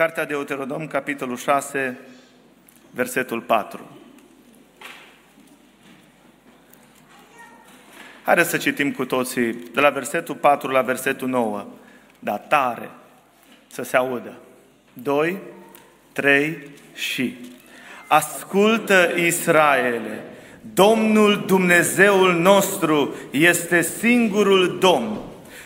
Cartea de Deuteronom, capitolul 6, versetul 4. Haideți să citim cu toții de la versetul 4 la versetul 9, dar tare să se audă. 2, 3 și Ascultă Israele, Domnul Dumnezeul nostru este singurul Domn.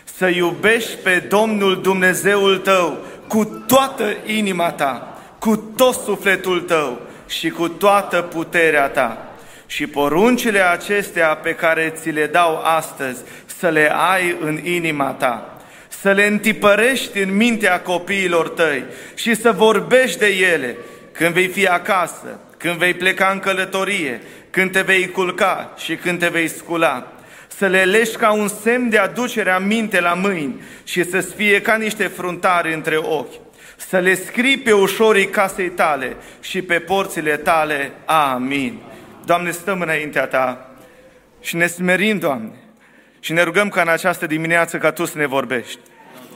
Să iubești pe Domnul Dumnezeul tău cu toată inima ta, cu tot sufletul tău și cu toată puterea ta. Și poruncile acestea pe care ți le dau astăzi, să le ai în inima ta, să le întipărești în mintea copiilor tăi și să vorbești de ele când vei fi acasă, când vei pleca în călătorie, când te vei culca și când te vei scula, să le leși ca un semn de aducere a minte la mâini și să-ți fie ca niște fruntari între ochi, să le scrii pe ușorii casei tale și pe porțile tale. Amin. Doamne, stăm înaintea Ta și ne smerim, Doamne, și ne rugăm ca în această dimineață ca Tu să ne vorbești.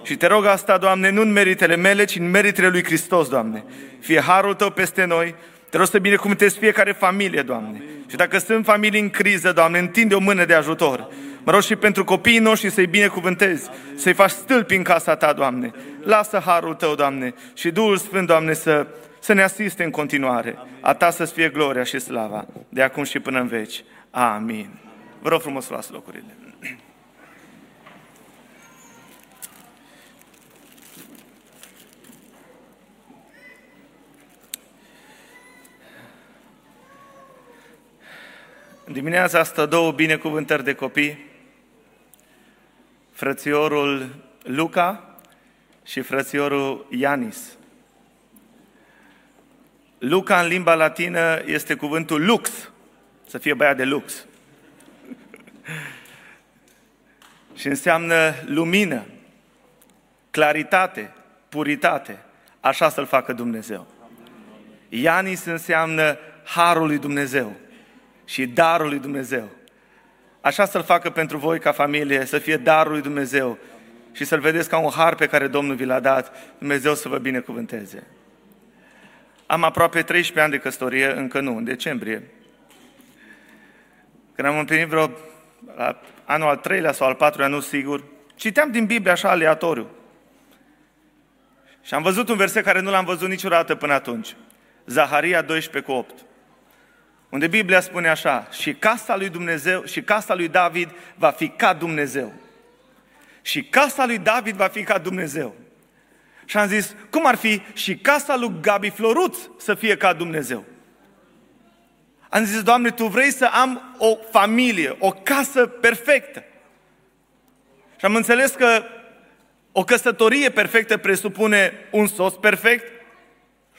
Și te rog asta, Doamne, nu în meritele mele, ci în meritele lui Hristos, Doamne. Fie harul Tău peste noi, te rog să binecuvântezi fiecare familie, Doamne. Și dacă sunt familii în criză, Doamne, întinde o mână de ajutor. Mă rog și pentru copiii noștri să-i binecuvântezi, să-i faci stâlpi în casa Ta, Doamne. Lasă harul Tău, Doamne, și Duhul Sfânt, Doamne, să, să ne asiste în continuare. A Ta să fie gloria și slava, de acum și până în veci. Amin. Vă rog frumos să luați locurile. În dimineața asta două binecuvântări de copii, frățiorul Luca și frățiorul Ianis. Luca în limba latină este cuvântul lux, să fie băiat de lux. și înseamnă lumină, claritate, puritate. Așa să-l facă Dumnezeu. Ianis înseamnă harul lui Dumnezeu și darul lui Dumnezeu. Așa să-l facă pentru voi ca familie, să fie darul lui Dumnezeu și să-l vedeți ca un har pe care Domnul vi l-a dat, Dumnezeu să vă binecuvânteze. Am aproape 13 ani de căsătorie, încă nu, în decembrie. Când am împlinit vreo la anul al treilea sau al patrulea, nu sigur, citeam din Biblie așa aleatoriu. Și am văzut un verset care nu l-am văzut niciodată până atunci. Zaharia 12 cu 8 unde Biblia spune așa, și casa lui Dumnezeu, și casa lui David va fi ca Dumnezeu. Și casa lui David va fi ca Dumnezeu. Și am zis, cum ar fi și casa lui Gabi Floruț să fie ca Dumnezeu? Am zis, Doamne, Tu vrei să am o familie, o casă perfectă. Și am înțeles că o căsătorie perfectă presupune un soț perfect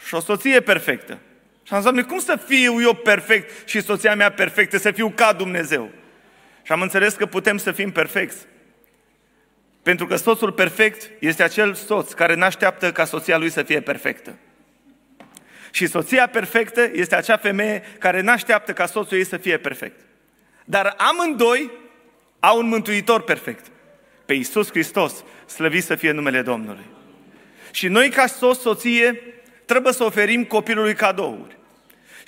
și o soție perfectă. Și am zis, Doamne, cum să fiu eu perfect și soția mea perfectă, să fiu ca Dumnezeu? Și am înțeles că putem să fim perfecți. Pentru că soțul perfect este acel soț care nu așteaptă ca soția lui să fie perfectă. Și soția perfectă este acea femeie care nu așteaptă ca soțul ei să fie perfect. Dar amândoi au un mântuitor perfect. Pe Iisus Hristos, slăvit să fie numele Domnului. Și noi ca soț, soție, trebuie să oferim copilului cadouri.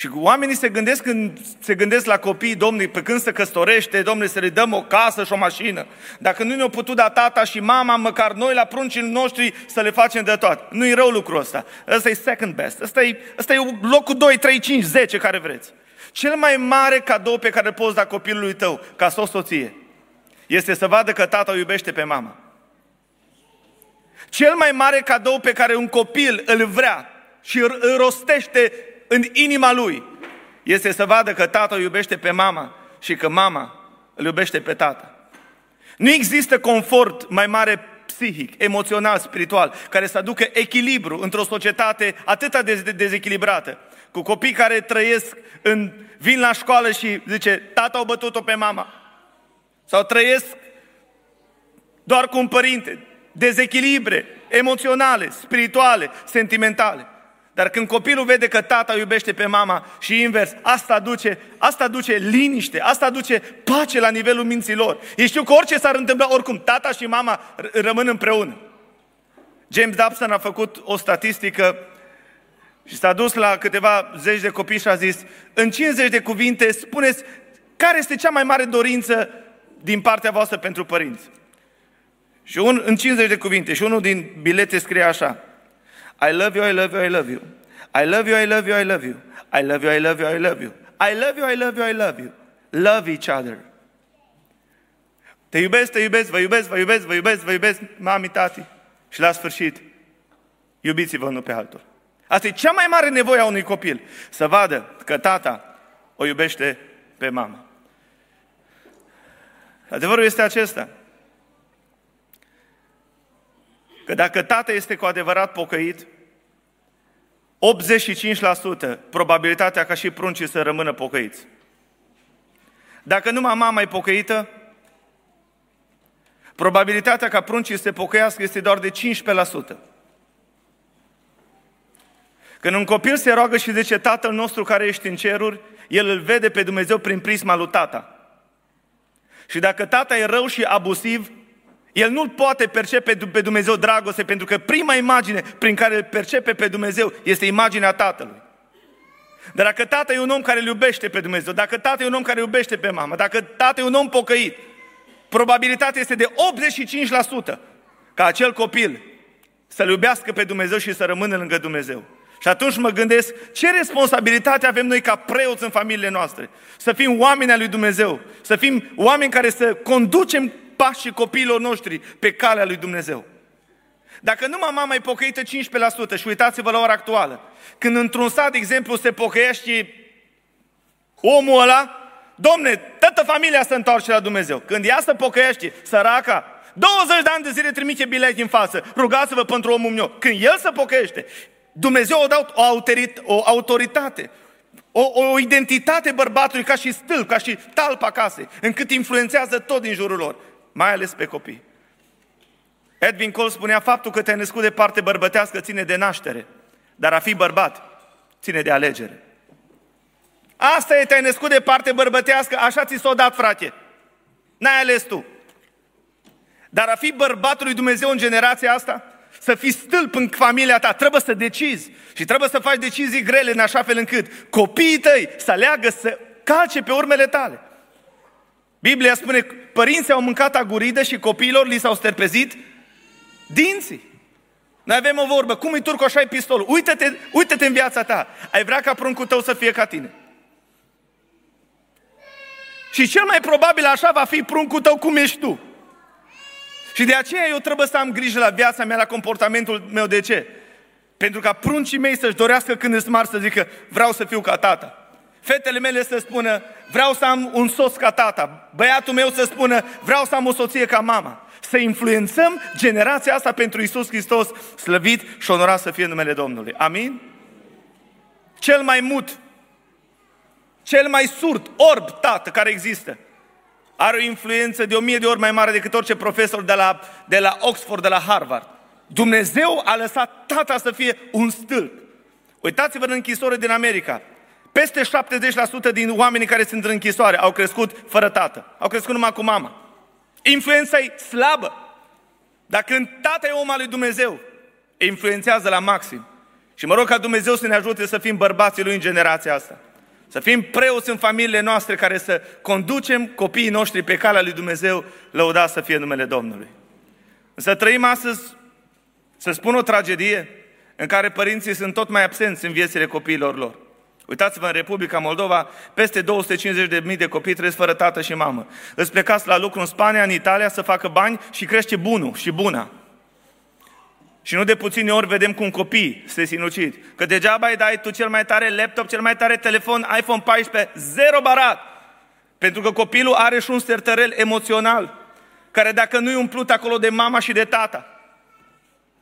Și oamenii se gândesc când se gândesc la copii, domnule, pe când se căsătorește, domnule, să le dăm o casă și o mașină. Dacă nu ne-au putut da tata și mama, măcar noi la pruncii noștri să le facem de toate. Nu-i rău lucrul ăsta. Ăsta e second best. Ăsta e, ăsta e locul 2, 3, 5, 10 care vreți. Cel mai mare cadou pe care îl poți da copilului tău, ca să o soție, este să vadă că tata o iubește pe mama. Cel mai mare cadou pe care un copil îl vrea și îl rostește în inima lui este să vadă că tata iubește pe mama și că mama îl iubește pe tata. Nu există confort mai mare psihic, emoțional, spiritual, care să aducă echilibru într-o societate atât de dezechilibrată, cu copii care trăiesc în, vin la școală și zice, tata a bătut-o pe mama. Sau trăiesc doar cu un părinte, dezechilibre emoționale, spirituale, sentimentale. Dar când copilul vede că tata iubește pe mama și invers, asta aduce, asta aduce liniște, asta aduce pace la nivelul minților. Ei știu că orice s-ar întâmpla, oricum, tata și mama rămân împreună. James Dobson a făcut o statistică și s-a dus la câteva zeci de copii și a zis, în 50 de cuvinte, spuneți care este cea mai mare dorință din partea voastră pentru părinți. Și un, în 50 de cuvinte, și unul din bilete scrie așa, I love you, I love you, I love you. I love you, I love you, I love you. I love you, I love you, I love you. I love you, I love you, I love you. Love each other. Te iubesc, te iubesc, vă iubesc, vă iubesc, vă iubesc, vă iubesc, mami, tati. Și la sfârșit, iubiți-vă unul pe altul. Asta e cea mai mare nevoie a unui copil. Să vadă că tata o iubește pe mama. Adevărul este acesta. Că dacă tata este cu adevărat pocăit, 85% probabilitatea ca și pruncii să rămână pocăiți. Dacă numai mama e pocăită, probabilitatea ca pruncii să se pocăiască este doar de 15%. Când un copil se roagă și zice, Tatăl nostru care ești în ceruri, el îl vede pe Dumnezeu prin prisma lui tata. Și dacă tata e rău și abusiv, el nu poate percepe pe Dumnezeu dragoste, pentru că prima imagine prin care îl percepe pe Dumnezeu este imaginea tatălui. Dar dacă tata e un om care îl iubește pe Dumnezeu, dacă tata e un om care iubește pe mama, dacă tata e un om pocăit, probabilitatea este de 85% ca acel copil să-L iubească pe Dumnezeu și să rămână lângă Dumnezeu. Și atunci mă gândesc, ce responsabilitate avem noi ca preoți în familiile noastre? Să fim oameni al lui Dumnezeu, să fim oameni care să conducem pașii copiilor noștri pe calea lui Dumnezeu. Dacă numai mama e pocăită 15% și uitați-vă la ora actuală, când într-un sat, de exemplu, se pocăiește omul ăla, domne, toată familia se întoarce la Dumnezeu. Când ea se pocăiește, săraca, 20 de ani de zile trimite bilet în față, rugați-vă pentru omul meu. Când el se pocăiește, Dumnezeu o dau o, autorit, o autoritate, o, o identitate bărbatului ca și stâlp, ca și talpa casei, încât influențează tot din jurul lor, mai ales pe copii. Edwin Cole spunea, faptul că te-ai născut de parte bărbătească ține de naștere, dar a fi bărbat ține de alegere. Asta e, te-ai născut de parte bărbătească, așa ți s-o dat, frate. N-ai ales tu. Dar a fi bărbatul lui Dumnezeu în generația asta, să fii stâlp în familia ta, trebuie să decizi și trebuie să faci decizii grele în așa fel încât copiii tăi să aleagă să calce pe urmele tale. Biblia spune, părinții au mâncat aguridă și copiilor li s-au sterpezit dinții. Noi avem o vorbă, cum îi turco așa ai pistolul? Uită-te, uită-te în viața ta. Ai vrea ca pruncul tău să fie ca tine. Și cel mai probabil așa va fi pruncul tău cum ești tu. Și de aceea eu trebuie să am grijă la viața mea, la comportamentul meu. De ce? Pentru ca pruncii mei să-și dorească când îți mari să zică, vreau să fiu ca tata. Fetele mele să spună, vreau să am un soț ca tata. Băiatul meu să spună, vreau să am o soție ca mama. Să influențăm generația asta pentru Isus Hristos, slăvit și onorat să fie numele Domnului. Amin? Cel mai mut, cel mai surd, orb tată care există, are o influență de o mie de ori mai mare decât orice profesor de la, de la Oxford, de la Harvard. Dumnezeu a lăsat tata să fie un stâlp. Uitați-vă în închisoare din America. Peste 70% din oamenii care sunt în închisoare au crescut fără tată. Au crescut numai cu mama. Influența e slabă. Dar când tata e om al lui Dumnezeu, influențează la maxim. Și mă rog ca Dumnezeu să ne ajute să fim bărbații lui în generația asta. Să fim preoți în familiile noastre care să conducem copiii noștri pe calea lui Dumnezeu, lăuda să fie numele Domnului. Să trăim astăzi, să spun o tragedie în care părinții sunt tot mai absenți în viețile copiilor lor. Uitați-vă, în Republica Moldova, peste 250.000 de copii trăiesc fără tată și mamă. Îți plecați la lucru în Spania, în Italia, să facă bani și crește bunul și buna. Și nu de puține ori vedem cum copii se sinucid. Că degeaba îi dai tu cel mai tare laptop, cel mai tare telefon, iPhone 14, zero barat. Pentru că copilul are și un sertărel emoțional, care dacă nu-i umplut acolo de mama și de tata,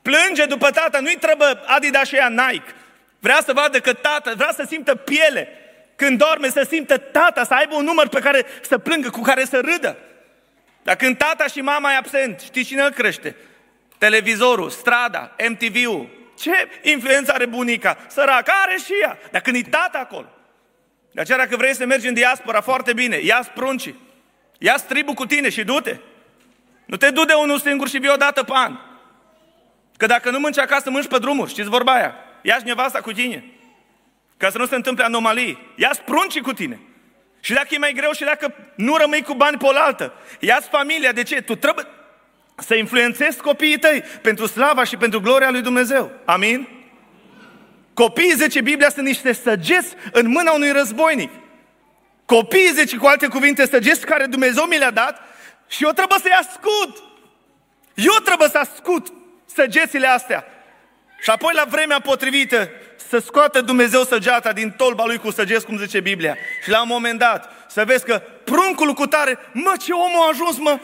plânge după tata, nu-i trebuie Adidas și ea Nike. Vrea să vadă că tata, vrea să simtă piele. Când dorme să simtă tata, să aibă un număr pe care să plângă, cu care să râdă. Dar când tata și mama e absent, știți cine îl crește? televizorul, strada, MTV-ul. Ce influență are bunica? Săraca are și ea. Dar când e tata acolo. De aceea dacă vrei să mergi în diaspora, foarte bine, ia pruncii. ia tribul cu tine și du-te. Nu te du de unul singur și vii o dată pe an. Că dacă nu mânci acasă, mânci pe drumuri. Știți vorba aia? Ia-și nevasta cu tine. Ca să nu se întâmple anomalii. Ia-ți pruncii cu tine. Și dacă e mai greu și dacă nu rămâi cu bani pe oaltă, ia-ți familia. De ce? Tu trebuie să influențezi copiii tăi pentru slava și pentru gloria lui Dumnezeu. Amin? Copiii, zice Biblia, sunt niște săgeți în mâna unui războinic. Copiii, zice cu alte cuvinte, săgeți care Dumnezeu mi le-a dat și eu trebuie să-i ascult. Eu trebuie să ascult săgețile astea. Și apoi la vremea potrivită să scoată Dumnezeu săgeata din tolba lui cu săgeți, cum zice Biblia. Și la un moment dat să vezi că pruncul cu tare, mă, ce om a ajuns, mă,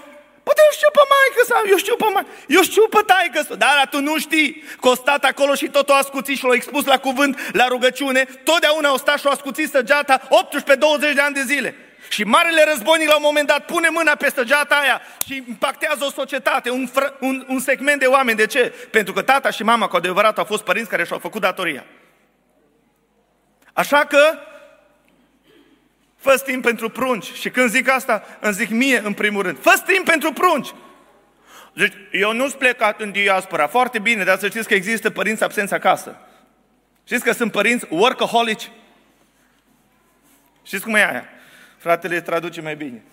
Poate eu știu pe maică sau eu știu pe mai, eu știu pe taică sau, dar tu nu știi că o stat acolo și tot o ascuțit și l-a expus la cuvânt, la rugăciune, totdeauna o stat și o ascuțit săgeata 18-20 de ani de zile. Și marele războinic la un moment dat pune mâna pe săgeata aia și impactează o societate, un, fr- un, un segment de oameni. De ce? Pentru că tata și mama cu adevărat au fost părinți care și-au făcut datoria. Așa că Fă timp pentru prunci. Și când zic asta, îmi zic mie în primul rând. Fă timp pentru prunci. Deci, eu nu sunt plecat în diaspora. Foarte bine, dar să știți că există părinți absenți acasă. Știți că sunt părinți workaholici? Știți cum e aia? Fratele traduce mai bine.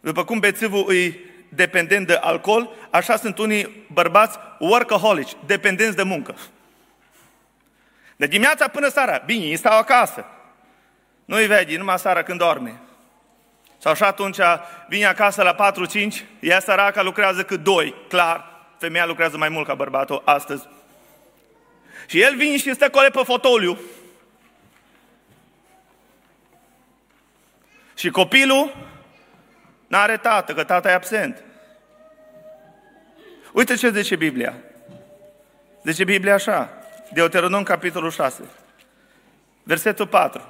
După cum bețivul e dependent de alcool, așa sunt unii bărbați workaholici, dependenți de muncă. De dimineața până seara, bine, ei stau acasă. Nu-i vede, numai seara când dorme. Sau și atunci vine acasă la 4-5, ea săraca lucrează cât doi, clar. Femeia lucrează mai mult ca bărbatul astăzi. Și el vine și stă cole pe fotoliu. Și copilul n-are tată, că tata e absent. Uite ce zice Biblia. Zice Biblia așa, Deuteronom capitolul 6, versetul 4.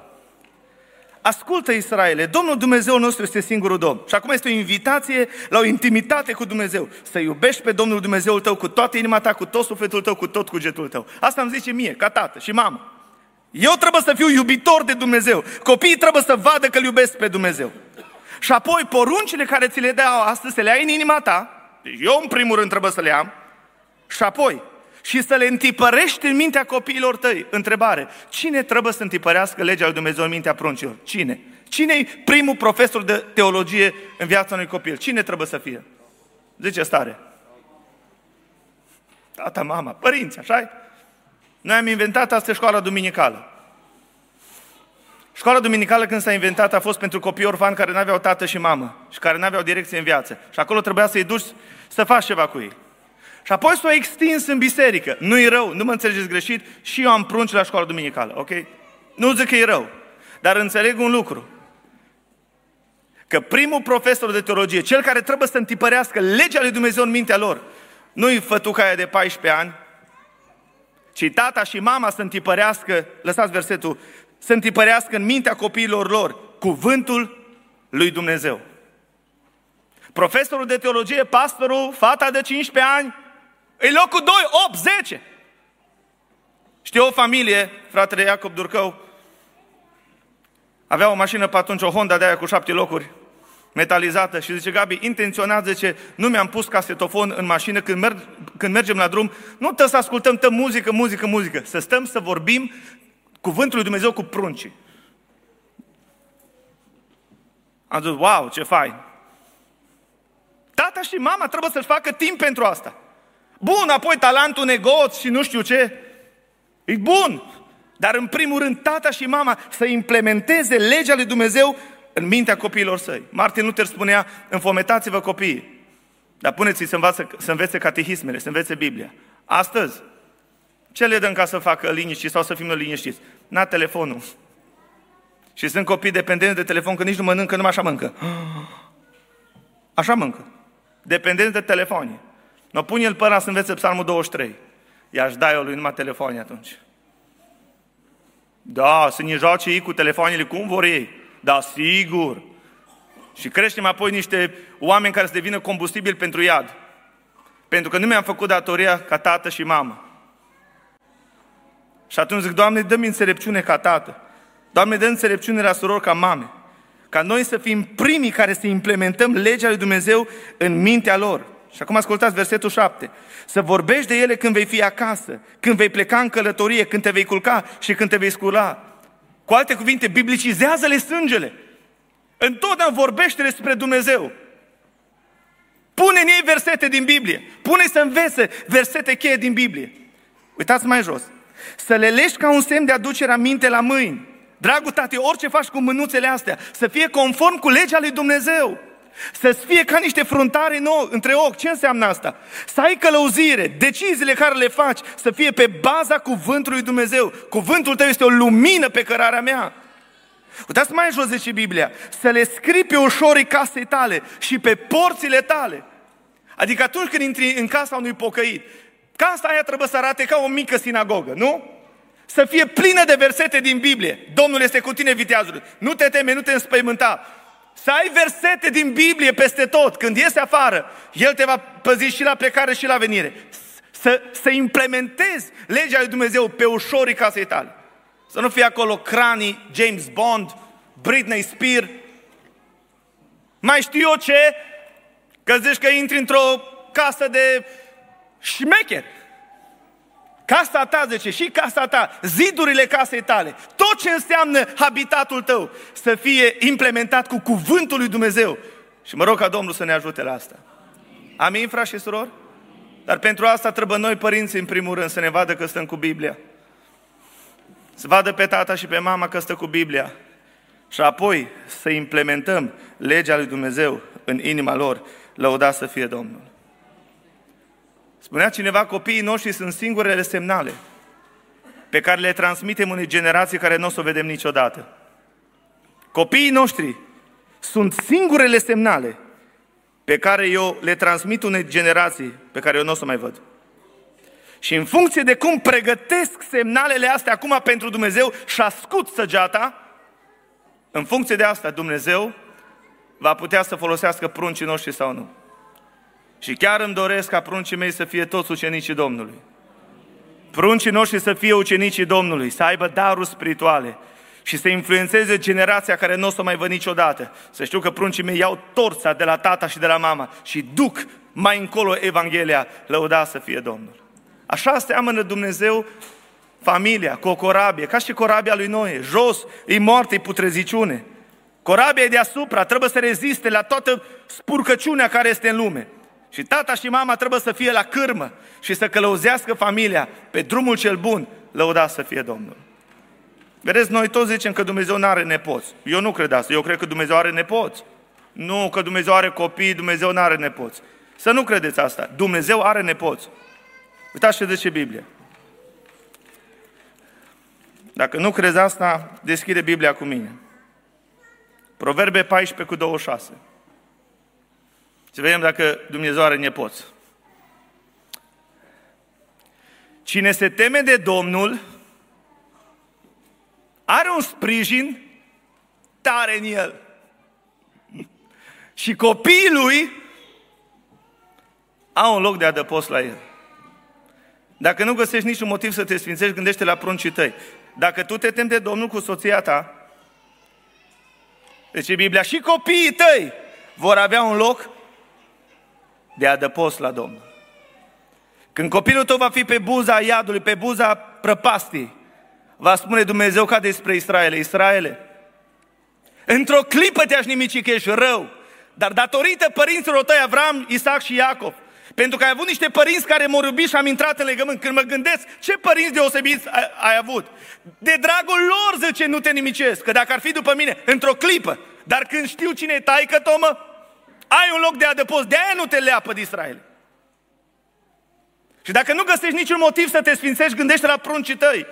Ascultă Israele, Domnul Dumnezeu nostru este singurul Domn. Și acum este o invitație la o intimitate cu Dumnezeu. Să iubești pe Domnul Dumnezeul tău cu toată inima ta, cu tot sufletul tău, cu tot cugetul tău. Asta îmi zice mie, ca tată și mamă. Eu trebuie să fiu iubitor de Dumnezeu. Copiii trebuie să vadă că îl iubesc pe Dumnezeu. Și apoi poruncile care ți le dau astăzi, să le ai în inima ta. Deci eu în primul rând trebuie să le am. Și apoi și să le întipărești în mintea copiilor tăi. Întrebare, cine trebuie să întipărească legea lui Dumnezeu în mintea pruncilor? Cine? Cine e primul profesor de teologie în viața unui copil? Cine trebuie să fie? Zice stare. Tata, mama, părinți, așa Noi am inventat asta școala duminicală. Școala duminicală când s-a inventat a fost pentru copii orfani care nu aveau tată și mamă și care nu aveau direcție în viață. Și acolo trebuia să-i duci să faci ceva cu ei. Și apoi s-a extins în biserică. Nu-i rău, nu mă înțelegeți greșit, și eu am prunci la școala duminicală, ok? Nu zic că e rău, dar înțeleg un lucru. Că primul profesor de teologie, cel care trebuie să întipărească legea lui Dumnezeu în mintea lor, nu-i fătuca aia de 14 ani, ci tata și mama să întipărească, lăsați versetul, să întipărească în mintea copiilor lor cuvântul lui Dumnezeu. Profesorul de teologie, pastorul, fata de 15 ani, E locul 2, 8, 10. Știu o familie, fratele Iacob Durcău, avea o mașină pe atunci, o Honda de aia cu șapte locuri, metalizată și zice, Gabi, intenționat, zice, nu mi-am pus casetofon în mașină când, merg, când mergem la drum, nu tă să ascultăm tă muzică, muzică, muzică, să stăm să vorbim cuvântul lui Dumnezeu cu pruncii. Am zis, wow, ce fain! Tata și mama trebuie să-și facă timp pentru asta. Bun, apoi talentul negoț și nu știu ce. E bun. Dar în primul rând, tata și mama să implementeze legea lui Dumnezeu în mintea copiilor săi. Martin Luther spunea, înfometați-vă copiii, dar puneți-i să, învață, să învețe catehismele, să învețe Biblia. Astăzi, ce le dăm ca să facă liniști sau să fim liniștiți? N-a telefonul. Și sunt copii dependenți de telefon, că nici nu mănâncă, numai așa mâncă. Așa mâncă. Dependenți de telefonie. Nu pune el până să învețe psalmul 23. I-aș da eu lui numai telefoane atunci. Da, să ne joace ei cu telefoanele cum vor ei. Da, sigur. Și creștem apoi niște oameni care să devină combustibil pentru iad. Pentru că nu mi-am făcut datoria ca tată și mamă. Și atunci zic, Doamne, dă-mi înțelepciune ca tată. Doamne, dă înțelepciune la surori ca mame. Ca noi să fim primii care să implementăm legea lui Dumnezeu în mintea lor. Și acum ascultați versetul 7. Să vorbești de ele când vei fi acasă, când vei pleca în călătorie, când te vei culca și când te vei scula. Cu alte cuvinte, biblicizează-le sângele. Întotdeauna vorbește despre Dumnezeu. Pune în ei versete din Biblie. Pune să învețe versete cheie din Biblie. Uitați mai jos. Să le lești ca un semn de aducere minte la mâini. Dragul tati, orice faci cu mânuțele astea, să fie conform cu legea lui Dumnezeu. Să-ți fie ca niște fruntare nou, între ochi. Ce înseamnă asta? Să ai călăuzire, deciziile care le faci să fie pe baza cuvântului lui Dumnezeu. Cuvântul tău este o lumină pe cărarea mea. Uitați mai jos zice Biblia, să le scrii pe ușorii casei tale și pe porțile tale. Adică atunci când intri în casa unui pocăit, casa aia trebuie să arate ca o mică sinagogă, nu? Să fie plină de versete din Biblie. Domnul este cu tine, viteazul. Nu te teme, nu te înspăimânta. Să ai versete din Biblie peste tot. Când iese afară, El te va păzi și la plecare și la venire. Să, să implementezi legea lui Dumnezeu pe ușorii casei tale. Să nu fie acolo cranii, James Bond, Britney Spears. Mai știu eu ce? Că zici că intri într-o casă de șmecher. Casa ta, zice, și casa ta, zidurile casei tale, tot ce înseamnă habitatul tău, să fie implementat cu cuvântul lui Dumnezeu. Și mă rog ca Domnul să ne ajute la asta. Amin, frați și surori? Dar pentru asta trebuie noi, părinți, în primul rând, să ne vadă că stăm cu Biblia. Să vadă pe tata și pe mama că stă cu Biblia. Și apoi să implementăm legea lui Dumnezeu în inima lor. Lăuda să fie Domnul. Spunea cineva, copiii noștri sunt singurele semnale pe care le transmitem unei generații care nu o să o vedem niciodată. Copiii noștri sunt singurele semnale pe care eu le transmit unei generații pe care eu nu o să mai văd. Și în funcție de cum pregătesc semnalele astea acum pentru Dumnezeu și ascut săgeata, în funcție de asta Dumnezeu va putea să folosească pruncii noștri sau nu. Și chiar îmi doresc ca pruncii mei să fie toți ucenicii Domnului. Pruncii noștri să fie ucenicii Domnului, să aibă daruri spirituale și să influențeze generația care nu o să mai văd niciodată. Să știu că pruncii mei iau torța de la tata și de la mama și duc mai încolo Evanghelia, lăuda să fie Domnul. Așa seamănă Dumnezeu familia cu o corabie, ca și corabia lui Noe. Jos e moarte, e putreziciune. Corabia e deasupra, trebuie să reziste la toată spurcăciunea care este în lume. Și tata și mama trebuie să fie la cârmă și să călăuzească familia pe drumul cel bun, lăuda să fie Domnul. Vedeți, noi toți zicem că Dumnezeu nu are nepoți. Eu nu cred asta. Eu cred că Dumnezeu are nepoți. Nu că Dumnezeu are copii, Dumnezeu nu are nepoți. Să nu credeți asta. Dumnezeu are nepoți. Uitați ce zice Biblia. Dacă nu crezi asta, deschide Biblia cu mine. Proverbe 14 cu 26. Să vedem dacă Dumnezeu are nepoți. Cine se teme de Domnul are un sprijin tare în el. Și copiii lui au un loc de adăpost la el. Dacă nu găsești niciun motiv să te sfințești, gândește la pruncii tăi. Dacă tu te temi de Domnul cu soția ta, deci Biblia, și copiii tăi vor avea un loc de adăpost la Domnul. Când copilul tău va fi pe buza iadului, pe buza prăpastii, va spune Dumnezeu ca despre Israel, Israele, într-o clipă te-aș nimici că ești rău, dar datorită părinților tăi, Avram, Isaac și Iacov, pentru că ai avut niște părinți care m-au iubit și am intrat în legământ. Când mă gândesc, ce părinți deosebiți ai, ai avut? De dragul lor, zice, nu te nimicesc, că dacă ar fi după mine, într-o clipă. Dar când știu cine e taică, Tomă, ai un loc de adăpost, de aia nu te leapă de Israel. Și dacă nu găsești niciun motiv să te sfințești, gândește la pruncii tăi.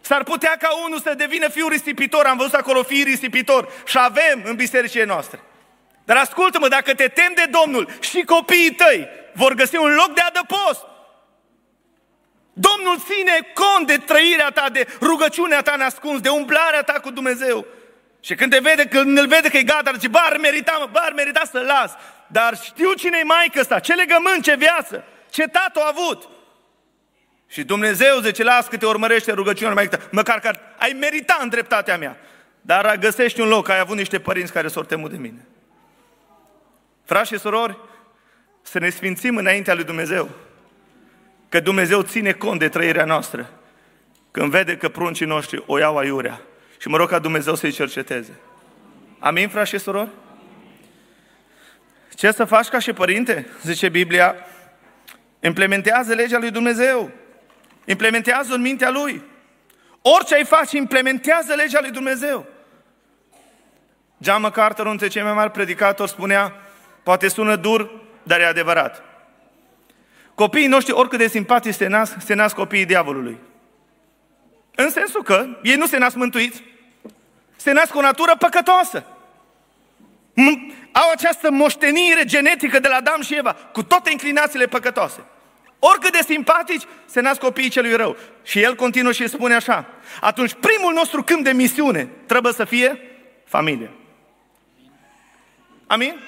S-ar putea ca unul să devină fiul risipitor, am văzut acolo fii risipitor și avem în bisericile noastre. Dar ascultă-mă, dacă te temi de Domnul și copiii tăi vor găsi un loc de adăpost, Domnul ține cont de trăirea ta, de rugăciunea ta nascuns, de umblarea ta cu Dumnezeu. Și când te vede, când îl vede că e gata, zice, bă, ar merita, mă, bă, ar merita să las. Dar știu cine e maică asta, ce legământ, ce viață, ce tată a avut. Și Dumnezeu zice, las că te urmărește rugăciunea mai măcar că ai merita în dreptatea mea. Dar găsești un loc, ai avut niște părinți care s-au temut de mine. Frați și surori, să ne sfințim înaintea lui Dumnezeu. Că Dumnezeu ține cont de trăirea noastră. Când vede că pruncii noștri o iau aiurea. Și mă rog ca Dumnezeu să-i cerceteze. Amin, frați și surori? Ce să faci ca și părinte? Zice Biblia, implementează legea lui Dumnezeu. Implementează în mintea lui. Orice ai face, implementează legea lui Dumnezeu. John MacArthur, unul dintre cei mai mari predicatori, spunea, poate sună dur, dar e adevărat. Copiii noștri, oricât de simpatici se nasc, se nasc copiii diavolului. În sensul că ei nu se nasc mântuiți, se nasc cu o natură păcătoasă. Au această moștenire genetică de la Adam și Eva, cu toate inclinațiile păcătoase. Oricât de simpatici, se nasc copiii celui rău. Și el continuă și spune așa, atunci primul nostru câmp de misiune trebuie să fie familie. Amin?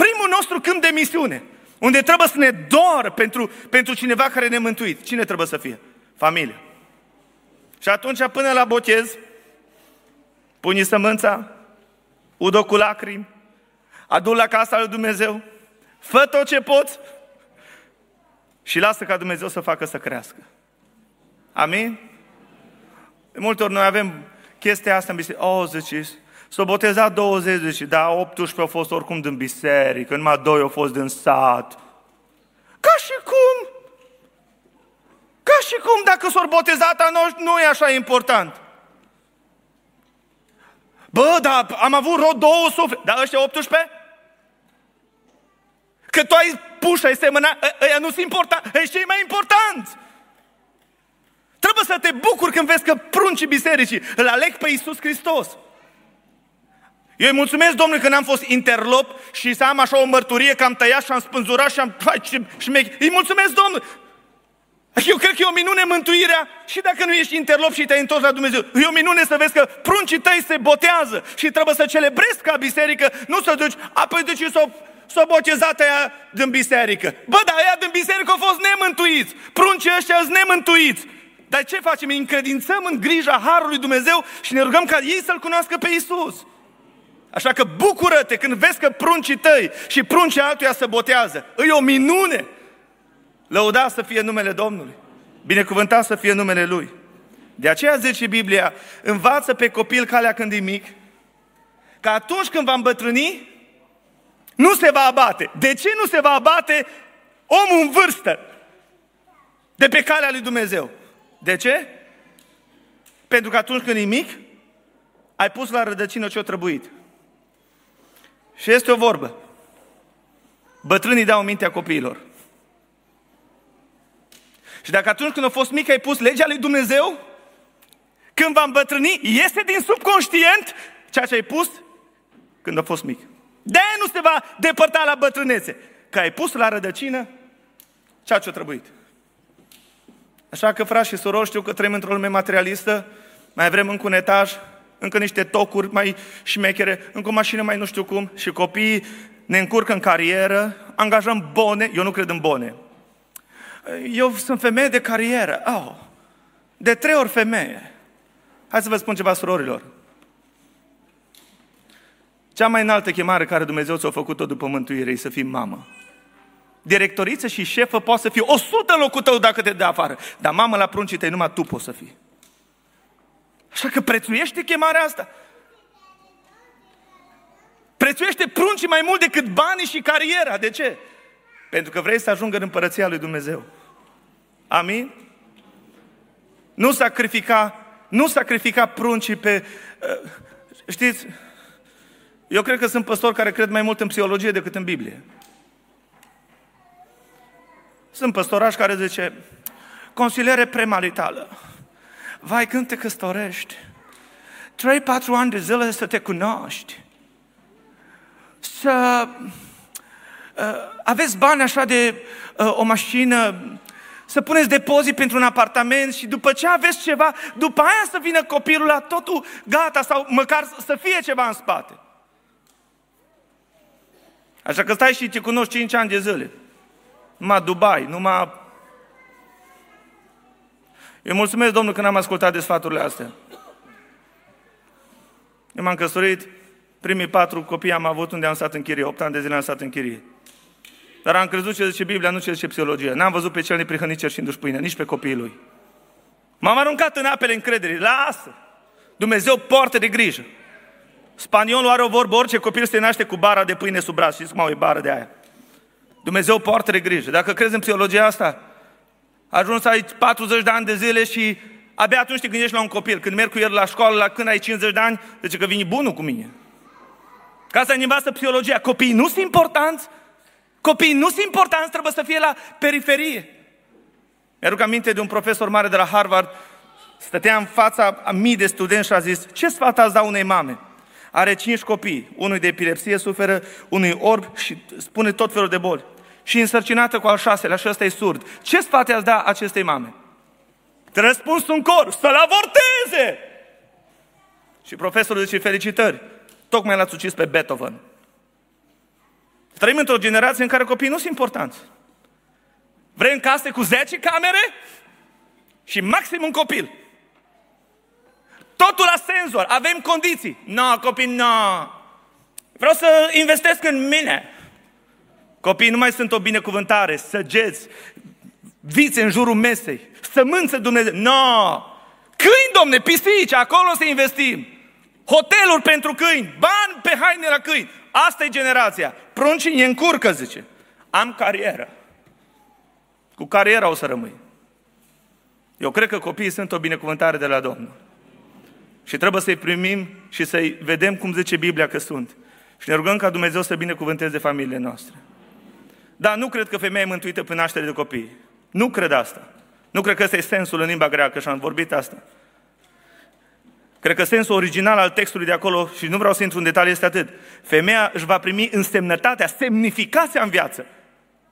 Primul nostru câmp de misiune, unde trebuie să ne doar pentru, pentru cineva care ne mântuit. Cine trebuie să fie? Familie. Și atunci, până la botez, puni sămânța, udo cu lacrimi, adu la casa lui Dumnezeu, fă tot ce poți și lasă ca Dumnezeu să facă să crească. Amin? De multe ori noi avem chestia asta în biserică. Oh, ziceți, S-au botezat 20, zice, da, 18 au fost oricum din biserică, numai 2 au fost din sat. Ca și cum? Ca și cum dacă s-au botezat a noștri, nu e așa important. Bă, dar am avut rod două suflete. Dar ăștia 18? Că tu ai pus, ai semănat, ă, ăia nu sunt important, ăia cei mai importanți. Trebuie să te bucuri când vezi că pruncii bisericii îl aleg pe Iisus Hristos. Eu îi mulțumesc Domnului că n-am fost interlop și să am așa o mărturie că am tăiat și am spânzurat și am... Și, și îi mulțumesc Domnului. Eu cred că e o minune mântuirea și dacă nu ești interlop și te-ai întors la Dumnezeu. E o minune să vezi că pruncii tăi se botează și trebuie să celebrezi ca biserică, nu să duci, apoi duci s-o, s-o botezat aia din biserică. Bă, dar aia din biserică au fost nemântuiți. Pruncii ăștia sunt nemântuiți. Dar ce facem? Îi încredințăm în grija Harului Dumnezeu și ne rugăm ca ei să-L cunoască pe Isus. Așa că bucură-te când vezi că pruncii tăi și pruncii altuia se botează. E o minune. Lăuda să fie numele Domnului. Binecuvântat să fie numele Lui. De aceea zice Biblia, învață pe copil calea când e mic, că atunci când va îmbătrâni, nu se va abate. De ce nu se va abate omul în vârstă de pe calea lui Dumnezeu? De ce? Pentru că atunci când e mic, ai pus la rădăcină ce-o trebuit. Și este o vorbă. Bătrânii dau mintea copiilor. Și dacă atunci când a fost mic ai pus legea lui Dumnezeu, când va îmbătrâni, iese din subconștient ceea ce ai pus când a fost mic. de nu se va depărta la bătrânețe, că ai pus la rădăcină ceea ce a trebuit. Așa că, frați și surori, știu că trăim într-o lume materialistă, mai vrem încă un etaj, încă niște tocuri mai șmechere, încă o mașină mai nu știu cum și copiii ne încurcă în carieră, angajăm bone, eu nu cred în bone. Eu sunt femeie de carieră, oh, de trei ori femeie. Hai să vă spun ceva, surorilor. Cea mai înaltă chemare care Dumnezeu ți-a făcut-o după mântuire e să fii mamă. Directoriță și șefă poate să fie o sută în locul tău dacă te dă afară. Dar mamă la pruncii tăi numai tu poți să fii. Așa că prețuiește chemarea asta. Prețuiește pruncii mai mult decât banii și cariera. De ce? Pentru că vrei să ajungă în împărăția lui Dumnezeu. Amin? Nu sacrifica, nu sacrifica pruncii pe... Uh, știți, eu cred că sunt păstori care cred mai mult în psihologie decât în Biblie. Sunt păstorași care zice, consiliere premaritală. Vai, când te căsătorești, 3-4 ani de zile să te cunoști, să uh, aveți bani așa de uh, o mașină, să puneți depozit pentru un apartament și după ce aveți ceva, după aia să vină copilul la totul gata sau măcar să fie ceva în spate. Așa că stai și te cunoști 5 ani de zile. Numai Dubai, numai eu mulțumesc Domnul că n-am ascultat de sfaturile astea. Eu m-am căsătorit Primii patru copii am avut unde am stat în chirie, 8 ani de zile am stat în chirie. Dar am crezut ce zice Biblia, nu ce zice psihologia. N-am văzut pe cel neprihănit cerșindu-și pâine, nici pe copiii lui. M-am aruncat în apele încrederii. Lasă! Dumnezeu poartă de grijă. Spaniolul are o vorbă, orice copil se naște cu bara de pâine sub braț. Știți cum au e bară de aia? Dumnezeu poartă de grijă. Dacă crezi în psihologia asta, ajuns aici 40 de ani de zile și abia atunci te gândești la un copil. Când merg cu el la școală, la când ai 50 de ani, zice că vine bunul cu mine. Ca să învață psihologia. Copiii nu sunt importanți, Copiii nu sunt importanți, trebuie să fie la periferie. Mi-aduc aminte de un profesor mare de la Harvard, stătea în fața a mii de studenți și a zis, ce sfat ați da unei mame? Are cinci copii, unul de epilepsie suferă, unul orb și spune tot felul de boli. Și însărcinată cu al șaselea și ăsta e surd. Ce sfat ați da acestei mame? Te răspuns un cor, să-l avorteze! Și profesorul zice, felicitări, tocmai l-ați ucis pe Beethoven. Trăim într-o generație în care copiii nu sunt importanți. Vrem case cu 10 camere și maxim un copil. Totul la senzor, avem condiții. Nu, no, copii, nu. No. Vreau să investesc în mine. Copiii nu mai sunt o binecuvântare, săgeți, vițe în jurul mesei, sămânță Dumnezeu. Nu! No. Câini, domne, pisici, acolo să investim. Hoteluri pentru câini, bani pe haine la câini. Asta e generația. Pruncii e în curcă, zice. Am carieră. Cu cariera o să rămâi. Eu cred că copiii sunt o binecuvântare de la Domnul. Și trebuie să-i primim și să-i vedem cum zice Biblia că sunt. Și ne rugăm ca Dumnezeu să binecuvânteze familiile noastre. Dar nu cred că femeia e mântuită prin naștere de copii. Nu cred asta. Nu cred că ăsta e sensul în limba greacă și am vorbit asta. Cred că sensul original al textului de acolo, și nu vreau să intru în detalii, este atât. Femeia își va primi însemnătatea, semnificația în viață.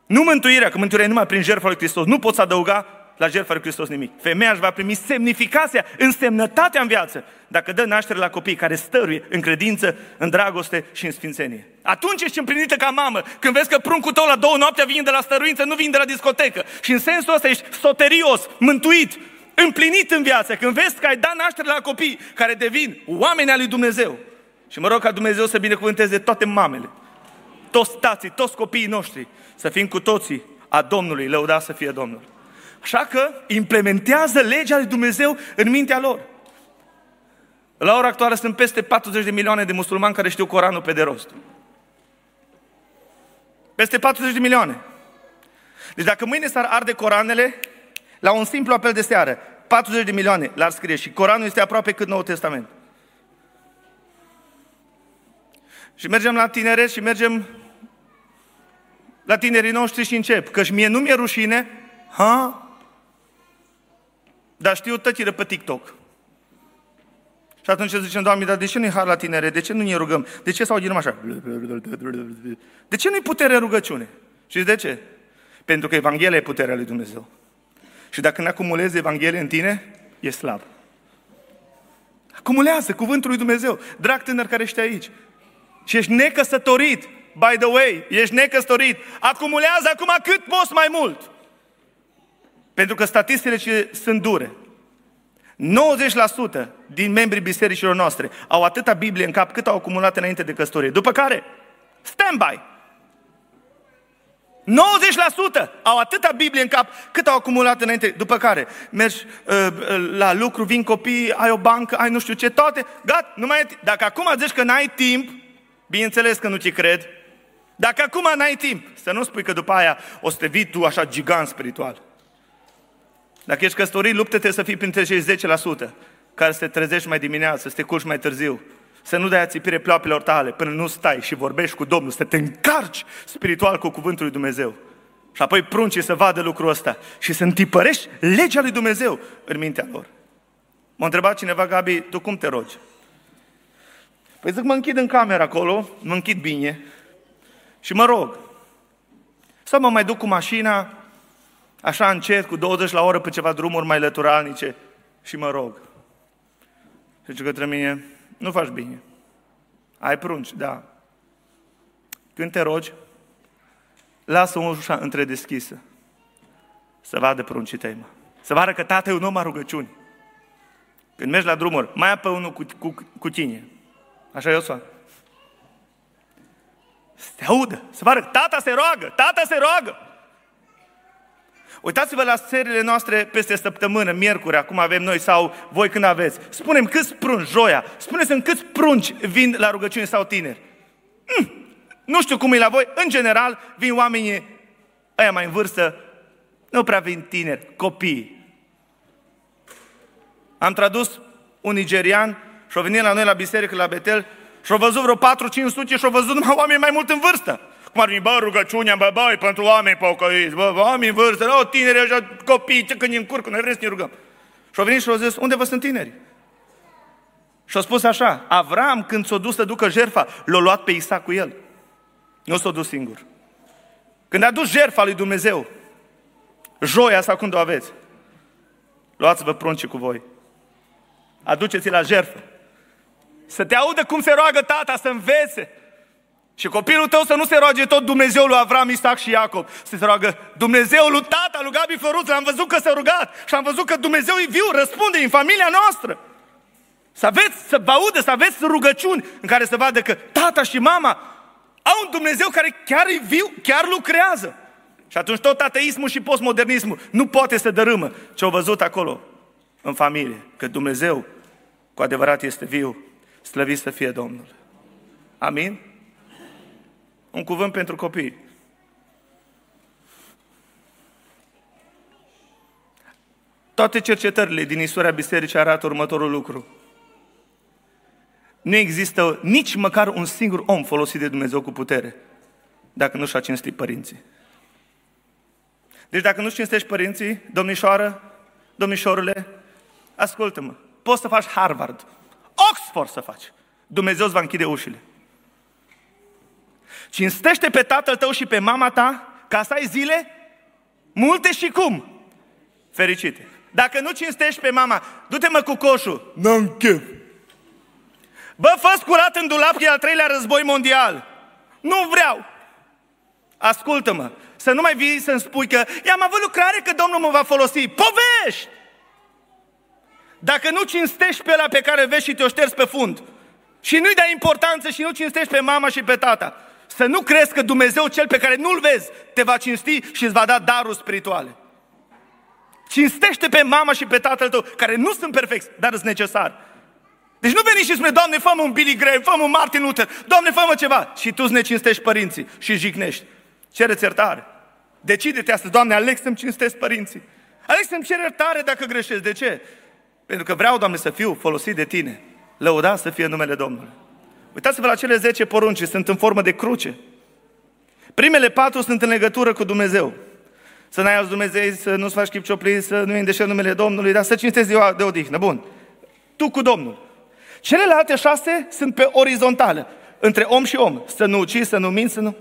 Nu mântuirea, că mântuirea e numai prin jertfa lui Hristos. Nu poți adăuga la jertfa lui Hristos nimic. Femeia își va primi semnificația, însemnătatea în viață, dacă dă naștere la copii care stăruie în credință, în dragoste și în sfințenie. Atunci ești împlinită ca mamă, când vezi că pruncul tău la două noaptea vine de la stăruință, nu vine de la discotecă. Și în sensul ăsta ești soterios, mântuit, împlinit în viață, când vezi că ai dat naștere la copii care devin oameni al lui Dumnezeu. Și mă rog ca Dumnezeu să binecuvânteze toate mamele, toți tații, toți copiii noștri, să fim cu toții a Domnului, lăuda să fie Domnul. Așa că implementează legea lui Dumnezeu în mintea lor. La ora actuală sunt peste 40 de milioane de musulmani care știu Coranul pe de rost. Peste 40 de milioane. Deci dacă mâine s-ar arde Coranele, la un simplu apel de seară, 40 de milioane l-ar scrie și Coranul este aproape cât Noul Testament. Și mergem la tineret și mergem la tinerii noștri și încep. Căci mie nu mi-e rușine, ha? Dar știu tătire pe TikTok. Și atunci zicem, Doamne, dar de ce nu-i har la tinere? De ce nu ne rugăm? De ce sau din așa? De ce nu-i putere rugăciune? Și de ce? Pentru că Evanghelia e puterea lui Dumnezeu. Și dacă nu acumulezi Evanghelie în tine, e slab. Acumulează cuvântul lui Dumnezeu. Drag tânăr care ești aici. Și ești necăsătorit. By the way, ești necăsătorit. Acumulează acum cât poți mai mult. Pentru că statisticile sunt dure. 90% din membrii bisericilor noastre au atâta Biblie în cap cât au acumulat înainte de căsătorie. După care, stand-by. 90% au atâta Biblie în cap cât au acumulat înainte. După care mergi uh, uh, la lucru, vin copii, ai o bancă, ai nu știu ce, toate. Gata, nu mai e Dacă acum zici că n-ai timp, bineînțeles că nu ți cred, dacă acum n-ai timp, să nu spui că după aia o să te vii tu așa gigant spiritual. Dacă ești căsătorit, luptă-te să fii printre cei 10% care să te trezești mai dimineață, să te culci mai târziu, să nu dai ațipire ploapelor tale până nu stai și vorbești cu Domnul, să te încarci spiritual cu cuvântul lui Dumnezeu. Și apoi pruncii să vadă lucrul ăsta și să întipărești legea lui Dumnezeu în mintea lor. M-a întrebat cineva, Gabi, tu cum te rogi? Păi zic, mă închid în cameră acolo, mă închid bine și mă rog. Sau mă mai duc cu mașina, așa încet, cu 20 la oră pe ceva drumuri mai lăturalnice și mă rog. Și zice către mine, nu faci bine. Ai prunci, da. Când te rogi, lasă ușa întredeschisă. Să vadă pruncii tăi, mă. Să vadă că tata e un om a rugăciuni. Când mergi la drumuri, mai apă unul cu, cu, cu tine. Așa eu sunt. Să te audă, să vadă, tata se roagă, tata se roagă. Uitați-vă la serile noastre peste săptămână, miercuri, acum avem noi sau voi când aveți. Spunem câți prunci, joia, spuneți-mi câți prunci vin la rugăciune sau tineri. Mm, nu știu cum e la voi, în general vin oamenii ăia mai în vârstă, nu prea vin tineri, copii. Am tradus un nigerian și-a venit la noi la biserică, la Betel, și-a văzut vreo 4-500 și-a văzut numai oameni mai mult în vârstă. Cum ar fi, bă, rugăciunea, bă, bă, pentru oameni pocăiți, bă, oameni în vârstă, o, tineri, așa, copii, ce când ne încurcă, noi vrem să ne rugăm. Și-a venit și-a zis, unde vă sunt tineri? Și-a spus așa, Avram, când s-a dus să ducă jerfa, l-a luat pe Isaac cu el. Nu s-a dus singur. Când a dus jerfa lui Dumnezeu, joia sau când o aveți, luați-vă pruncii cu voi. Aduceți-i la jertfă. Să te audă cum se roagă tata, să învețe. Și copilul tău să nu se roage tot Dumnezeul lui Avram, Isaac și Iacob. Să se roagă Dumnezeul lui tata, lui Gabi Făruț. Am văzut că s-a rugat și am văzut că Dumnezeu e viu, răspunde în familia noastră. Să aveți, să vă audă, să aveți rugăciuni în care să vadă că tata și mama au un Dumnezeu care chiar e viu, chiar lucrează. Și atunci tot ateismul și postmodernismul nu poate să dărâmă ce au văzut acolo în familie. Că Dumnezeu cu adevărat este viu, slăvit să fie Domnul. Amin? Un cuvânt pentru copii. Toate cercetările din istoria bisericii arată următorul lucru. Nu există nici măcar un singur om folosit de Dumnezeu cu putere dacă nu și-a cinstit părinții. Deci dacă nu cinstești părinții, domnișoară, domnișorule, ascultă-mă, poți să faci Harvard, Oxford să faci. Dumnezeu îți va închide ușile. Cinstește pe tatăl tău și pe mama ta ca să ai zile multe și cum? Fericite. Dacă nu cinstești pe mama, du-te mă cu coșul. N-am chef. Bă, fă curat în dulap, că e al treilea război mondial. Nu vreau. Ascultă-mă, să nu mai vii să-mi spui că i-am avut lucrare că Domnul mă va folosi. Povești! Dacă nu cinstești pe ăla pe care vezi și te-o ștergi pe fund și nu-i dai importanță și nu cinstești pe mama și pe tata, să nu crezi că Dumnezeu cel pe care nu-l vezi te va cinsti și îți va da daruri spirituale. Cinstește pe mama și pe tatăl tău, care nu sunt perfecți, dar sunt necesari. Deci nu veni și spune, Doamne, fă un Billy Graham, fă un Martin Luther, Doamne, fă ceva. Și tu îți ne cinstești părinții și jignești. Cereți iertare. Decide-te astăzi, Doamne, aleg să-mi cinstesc părinții. Aleg să-mi cer iertare dacă greșesc. De ce? Pentru că vreau, Doamne, să fiu folosit de Tine. Lăuda să fie numele Domnului. Uitați-vă la cele 10 porunci, sunt în formă de cruce. Primele patru sunt în legătură cu Dumnezeu. Să n-ai alți Dumnezei, să nu-ți faci chip cioplit, să nu îndeșeri numele Domnului, dar să cinstezi ziua de odihnă. Bun. Tu cu Domnul. Celelalte șase sunt pe orizontală, între om și om. Să nu ucizi, să nu minți, să nu...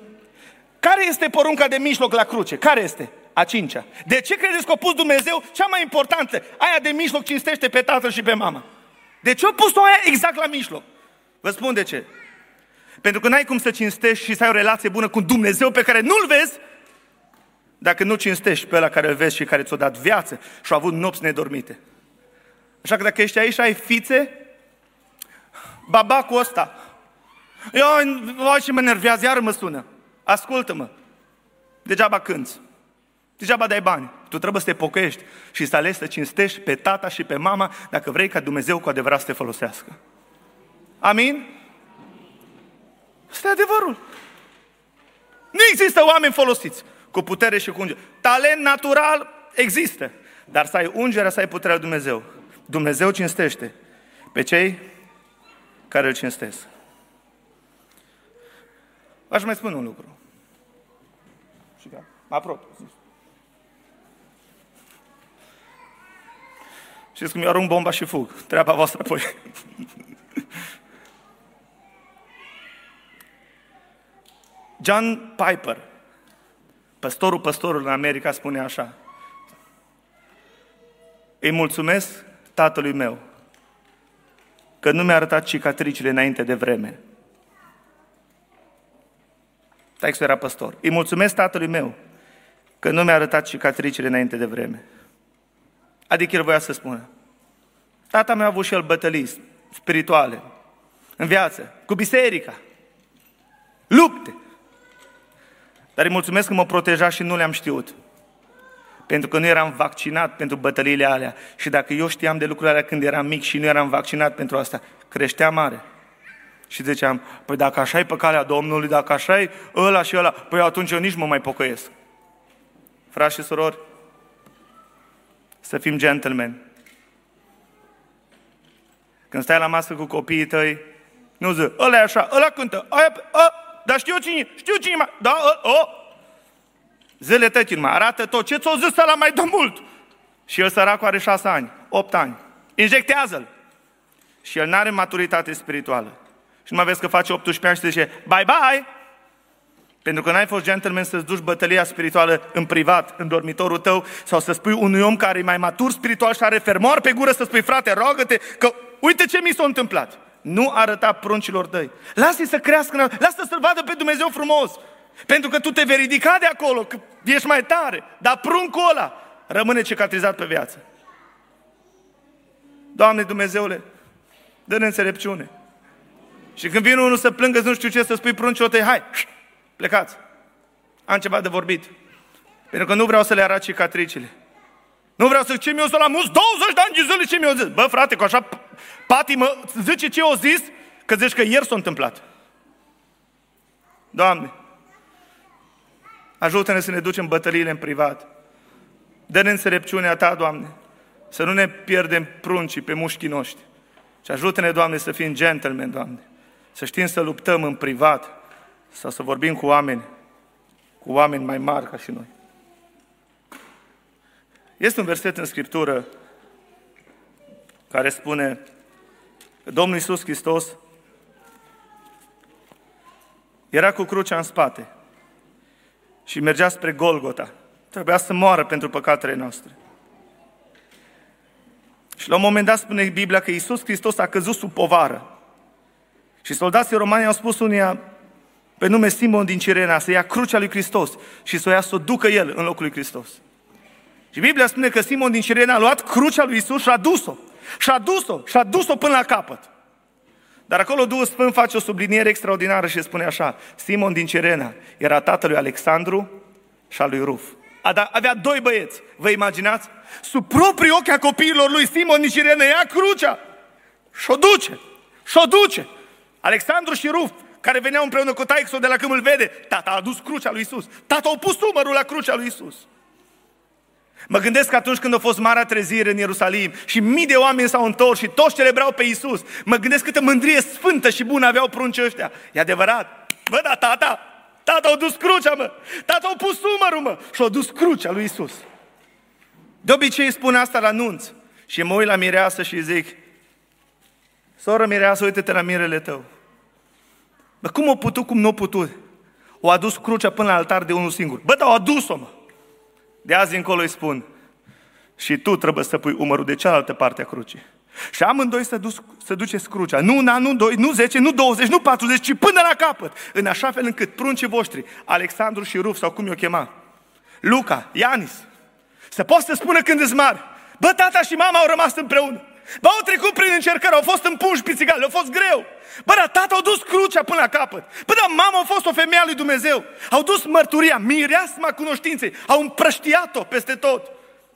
Care este porunca de mijloc la cruce? Care este? A cincea. De ce credeți că a pus Dumnezeu cea mai importantă? Aia de mijloc cinstește pe tatăl și pe mama. De ce a pus-o aia exact la mijloc? Vă spun de ce. Pentru că n-ai cum să cinstești și să ai o relație bună cu Dumnezeu pe care nu-L vezi dacă nu cinstești pe ăla care îl vezi și care ți-a dat viață și a avut nopți nedormite. Așa că dacă ești aici și ai fițe, babacul ăsta, eu, ce mă nervează, iar mă sună. Ascultă-mă, degeaba cânți, degeaba dai bani. Tu trebuie să te pocăiești și să alegi să cinstești pe tata și pe mama dacă vrei ca Dumnezeu cu adevărat să te folosească. Amin? Asta e adevărul. Nu există oameni folosiți cu putere și cu ungere. Talent natural există, dar să ai ungerea, să ai puterea lui Dumnezeu. Dumnezeu cinstește pe cei care îl cinstesc. Aș mai spune un lucru. Și mă apropiu. Știți cum eu arunc bomba și fug. Treaba voastră apoi. John Piper, păstorul păstorul în America, spune așa. Îi mulțumesc tatălui meu că nu mi-a arătat cicatricile înainte de vreme. Textul era păstor. Îi mulțumesc tatălui meu că nu mi-a arătat cicatricile înainte de vreme. Adică el voia să spună. Tata meu a avut și el bătălii spirituale în viață, cu biserica, lupte, Dar îi mulțumesc că mă proteja și nu le-am știut. Pentru că nu eram vaccinat pentru bătăliile alea. Și dacă eu știam de lucrurile alea când eram mic și nu eram vaccinat pentru asta, creștea mare. Și ziceam, păi dacă așa e pe calea Domnului, dacă așa e ăla și ăla, păi atunci eu nici mă mai pocăiesc. Frați și surori, să fim gentlemen. Când stai la masă cu copiii tăi, nu zic, ăla e așa, ăla cântă, aia, a, dar știu cine, știu cine, da, o, o. Zile tăti, mă, arată tot, ce ți-o zis ăla mai de mult? Și el săracul are șase ani, opt ani. Injectează-l. Și el nu are maturitate spirituală. Și nu mai vezi că face 18 ani și zice, bye-bye! Pentru că n-ai fost gentleman să-ți duci bătălia spirituală în privat, în dormitorul tău, sau să spui unui om care e mai matur spiritual și are fermoar pe gură să spui, frate, rogă-te că uite ce mi s-a întâmplat. Nu arăta pruncilor tăi. Lasă-i să crească, lasă să-L vadă pe Dumnezeu frumos. Pentru că tu te vei ridica de acolo, că ești mai tare. Dar pruncul ăla rămâne cicatrizat pe viață. Doamne Dumnezeule, dă-ne înțelepciune. Și când vine unul să plângă, nu știu ce, să spui pruncilor tăi, hai, plecați. Am ceva de vorbit. Pentru că nu vreau să le arăt cicatricile. Nu vreau să ce mi-o să la mus 20 de ani de zile ce mi-o zis. Bă, frate, cu așa patimă, zice ce o zis, că zici că ieri s-a întâmplat. Doamne, ajută-ne să ne ducem bătăliile în privat. Dă-ne înțelepciunea Ta, Doamne, să nu ne pierdem pruncii pe mușchii noștri. Și ajută-ne, Doamne, să fim gentlemen, Doamne. Să știm să luptăm în privat sau să vorbim cu oameni, cu oameni mai mari ca și noi. Este un verset în Scriptură care spune că Domnul Iisus Hristos era cu crucea în spate și mergea spre Golgota. Trebuia să moară pentru păcatele noastre. Și la un moment dat spune Biblia că Iisus Hristos a căzut sub povară. Și soldații romani au spus unia pe nume Simon din Cirena să ia crucea lui Hristos și să o ia să o ducă el în locul lui Hristos. Și Biblia spune că Simon din Cirena a luat crucea lui Isus și a dus-o. Și a dus-o, și a dus-o până la capăt. Dar acolo Duhul Sfânt face o subliniere extraordinară și spune așa, Simon din Cirena era tatălui Alexandru și al lui Ruf. Avea doi băieți, vă imaginați? Sub proprii ochi a copiilor lui Simon din Cirena ia crucea și o duce, și o duce. Alexandru și Ruf, care veneau împreună cu taixul de la când îl vede, tata a adus crucea lui Isus. Tata a pus umărul la crucea lui Isus. Mă gândesc că atunci când a fost marea trezire în Ierusalim și mii de oameni s-au întors și toți celebrau pe Isus, mă gândesc câtă mândrie sfântă și bună aveau prunci ăștia. E adevărat. Bă, da, tata, tata a dus crucea, mă. Tata a pus umărul, mă. Și a dus crucea lui Isus. De obicei spun asta la nunț. Și mă uit la mireasă și zic, soră mireasă, uite-te la mirele tău. Bă, cum o putut, cum nu o putut? O adus crucea până la altar de unul singur. Bă, dar o adus-o, mă. De azi încolo îi spun, și tu trebuie să pui umărul de cealaltă parte a crucii. Și amândoi să, duc, să duceți crucea. Nu un an, nu doi, nu zece, nu 20, nu 40, ci până la capăt. În așa fel încât pruncii voștri, Alexandru și Ruf, sau cum i-o chema, Luca, Ianis, să poți să spună când îți mari. Bă, tata și mama au rămas împreună. Bă, au trecut prin încercări, au fost împunși pițigale, au fost greu. Bă, dar tata au dus crucea până la capăt. Bă, dar mama a fost o femeie a lui Dumnezeu. Au dus mărturia, mireasma cunoștinței. Au împrăștiat-o peste tot.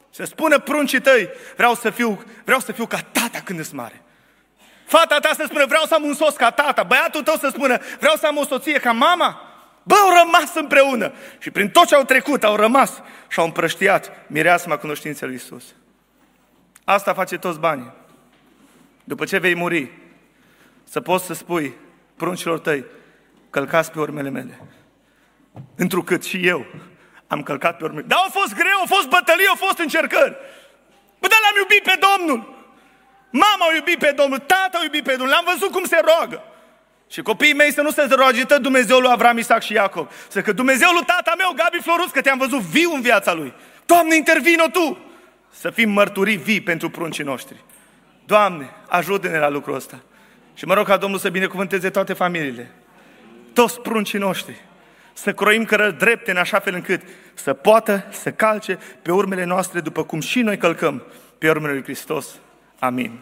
Se spune pruncii tăi, vreau să fiu, vreau să fiu ca tata când îți mare. Fata ta să spună, vreau să am un sos ca tata. Băiatul tău să spună, vreau să am o soție ca mama. Bă, au rămas împreună. Și prin tot ce au trecut, au rămas și au împrăștiat mireasma cunoștinței lui Isus. Asta face toți banii. După ce vei muri, să poți să spui pruncilor tăi, călcați pe urmele mele. Întrucât și eu am călcat pe urmele. Dar au fost greu, au fost bătălii, au fost încercări. Bă, dar l-am iubit pe Domnul. Mama a iubit pe Domnul, tata a iubit pe Domnul, l-am văzut cum se roagă. Și copiii mei să nu se roage tot Dumnezeul lui Avram, Isaac și Iacov. Să că Dumnezeul lui tata meu, Gabi Florus, că te-am văzut viu în viața lui. Doamne, intervino Tu! Să fim mărturii vii pentru pruncii noștri. Doamne, ajută-ne la lucrul ăsta. Și mă rog ca Domnul să binecuvânteze toate familiile, toți pruncii noștri, să croim cărări drepte în așa fel încât să poată să calce pe urmele noastre după cum și noi călcăm pe urmele lui Hristos. Amin.